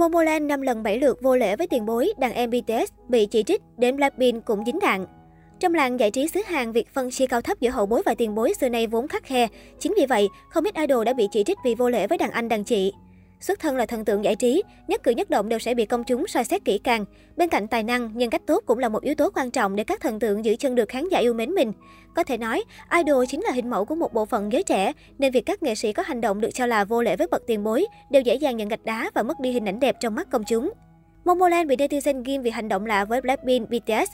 Momoland 5 lần 7 lượt vô lễ với tiền bối, đàn em BTS bị chỉ trích, đến Blackpink cũng dính đạn. Trong làng giải trí xứ Hàn, việc phân chia cao thấp giữa hậu bối và tiền bối xưa nay vốn khắc khe. Chính vì vậy, không ít idol đã bị chỉ trích vì vô lễ với đàn anh đàn chị. Xuất thân là thần tượng giải trí, nhất cử nhất động đều sẽ bị công chúng soi xét kỹ càng. Bên cạnh tài năng, nhân cách tốt cũng là một yếu tố quan trọng để các thần tượng giữ chân được khán giả yêu mến mình. Có thể nói, idol chính là hình mẫu của một bộ phận giới trẻ, nên việc các nghệ sĩ có hành động được cho là vô lễ với bậc tiền bối đều dễ dàng nhận gạch đá và mất đi hình ảnh đẹp trong mắt công chúng. Momoland bị netizen ghim vì hành động lạ với Blackpink, BTS.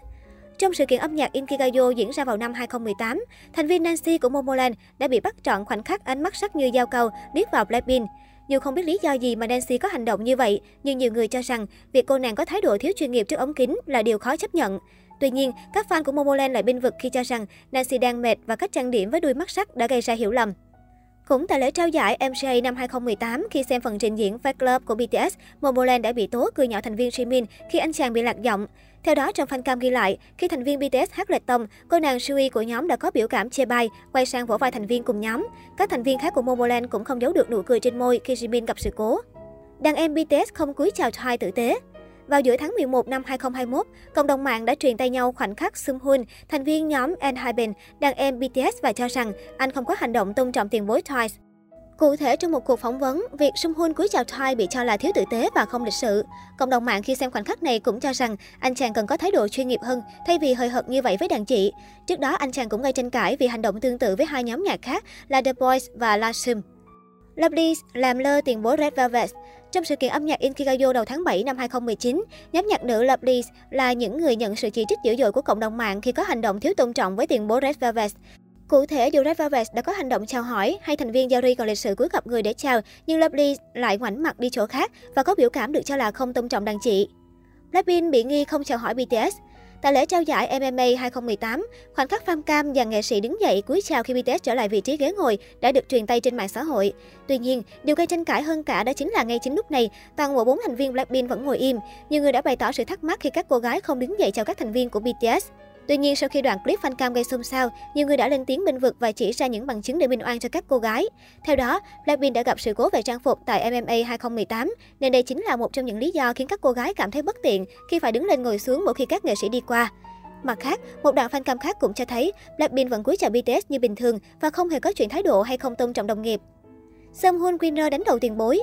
Trong sự kiện âm nhạc Inkigayo diễn ra vào năm 2018, thành viên Nancy của Momoland đã bị bắt trọn khoảnh khắc ánh mắt sắc như dao cầu liếc vào Blackpink. Dù không biết lý do gì mà Nancy có hành động như vậy, nhưng nhiều người cho rằng việc cô nàng có thái độ thiếu chuyên nghiệp trước ống kính là điều khó chấp nhận. Tuy nhiên, các fan của Momoland lại binh vực khi cho rằng Nancy đang mệt và cách trang điểm với đuôi mắt sắc đã gây ra hiểu lầm. Cũng tại lễ trao giải MJ năm 2018, khi xem phần trình diễn Fat Club của BTS, Momoland đã bị tố cười nhạo thành viên Jimin khi anh chàng bị lạc giọng. Theo đó, trong fan cam ghi lại, khi thành viên BTS hát lệch tông, cô nàng Sui của nhóm đã có biểu cảm chê bai, quay sang vỗ vai thành viên cùng nhóm. Các thành viên khác của Momoland cũng không giấu được nụ cười trên môi khi Jimin gặp sự cố. Đàn em BTS không cúi chào Thai tử tế. Vào giữa tháng 11 năm 2021, cộng đồng mạng đã truyền tay nhau khoảnh khắc Sung Hoon, thành viên nhóm ENHYPEN, đàn em BTS và cho rằng anh không có hành động tôn trọng tiền bối Twice. Cụ thể, trong một cuộc phỏng vấn, việc Sung Hoon cúi chào Twice bị cho là thiếu tử tế và không lịch sự. Cộng đồng mạng khi xem khoảnh khắc này cũng cho rằng anh chàng cần có thái độ chuyên nghiệp hơn, thay vì hời hợt như vậy với đàn chị. Trước đó, anh chàng cũng gây tranh cãi vì hành động tương tự với hai nhóm nhạc khác là The Boys và La Sum. Lovely làm lơ tiền bối Red Velvet. Trong sự kiện âm nhạc Inkigayo đầu tháng 7 năm 2019, nhóm nhạc nữ Lovely là những người nhận sự chỉ trích dữ dội của cộng đồng mạng khi có hành động thiếu tôn trọng với tiền bối Red Velvet. Cụ thể, dù Red Velvet đã có hành động chào hỏi, hay thành viên Yari còn lịch sự cúi gặp người để chào, nhưng Lovely lại ngoảnh mặt đi chỗ khác và có biểu cảm được cho là không tôn trọng đàn chị. Blackpink bị nghi không chào hỏi BTS. Tại lễ trao giải MMA 2018, khoảnh khắc phan cam và nghệ sĩ đứng dậy cúi chào khi BTS trở lại vị trí ghế ngồi đã được truyền tay trên mạng xã hội. Tuy nhiên, điều gây tranh cãi hơn cả đó chính là ngay chính lúc này, toàn bộ bốn thành viên Blackpink vẫn ngồi im. Nhiều người đã bày tỏ sự thắc mắc khi các cô gái không đứng dậy chào các thành viên của BTS. Tuy nhiên, sau khi đoạn clip fan cam gây xôn xao, nhiều người đã lên tiếng bên vực và chỉ ra những bằng chứng để minh oan cho các cô gái. Theo đó, Blackpink đã gặp sự cố về trang phục tại MMA 2018, nên đây chính là một trong những lý do khiến các cô gái cảm thấy bất tiện khi phải đứng lên ngồi xuống mỗi khi các nghệ sĩ đi qua. Mặt khác, một đoạn fan cam khác cũng cho thấy Blackpink vẫn cúi chào BTS như bình thường và không hề có chuyện thái độ hay không tôn trọng đồng nghiệp. Sung Hoon Winner đánh đầu tiền bối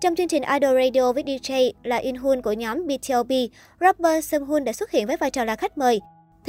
trong chương trình Idol Radio với DJ là In Hoon của nhóm BTOB, rapper Sung Hoon đã xuất hiện với vai trò là khách mời.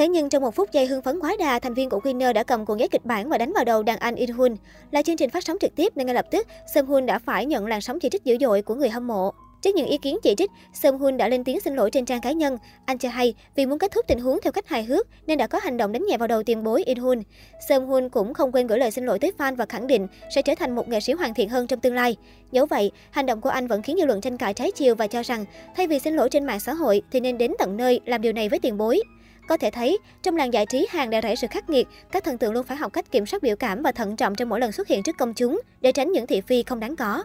Thế nhưng trong một phút giây hưng phấn quá đà, thành viên của Winner đã cầm cuộn giấy kịch bản và đánh vào đầu đàn anh In Hun. Là chương trình phát sóng trực tiếp nên ngay lập tức, Sung Hun đã phải nhận làn sóng chỉ trích dữ dội của người hâm mộ. Trước những ý kiến chỉ trích, Sung Hun đã lên tiếng xin lỗi trên trang cá nhân. Anh cho hay vì muốn kết thúc tình huống theo cách hài hước nên đã có hành động đánh nhẹ vào đầu tiền bối In Hun. Sung Hun cũng không quên gửi lời xin lỗi tới fan và khẳng định sẽ trở thành một nghệ sĩ hoàn thiện hơn trong tương lai. Dẫu vậy, hành động của anh vẫn khiến dư luận tranh cãi trái chiều và cho rằng thay vì xin lỗi trên mạng xã hội thì nên đến tận nơi làm điều này với tiền bối. Có thể thấy, trong làng giải trí hàng đã rảy sự khắc nghiệt, các thần tượng luôn phải học cách kiểm soát biểu cảm và thận trọng trong mỗi lần xuất hiện trước công chúng để tránh những thị phi không đáng có.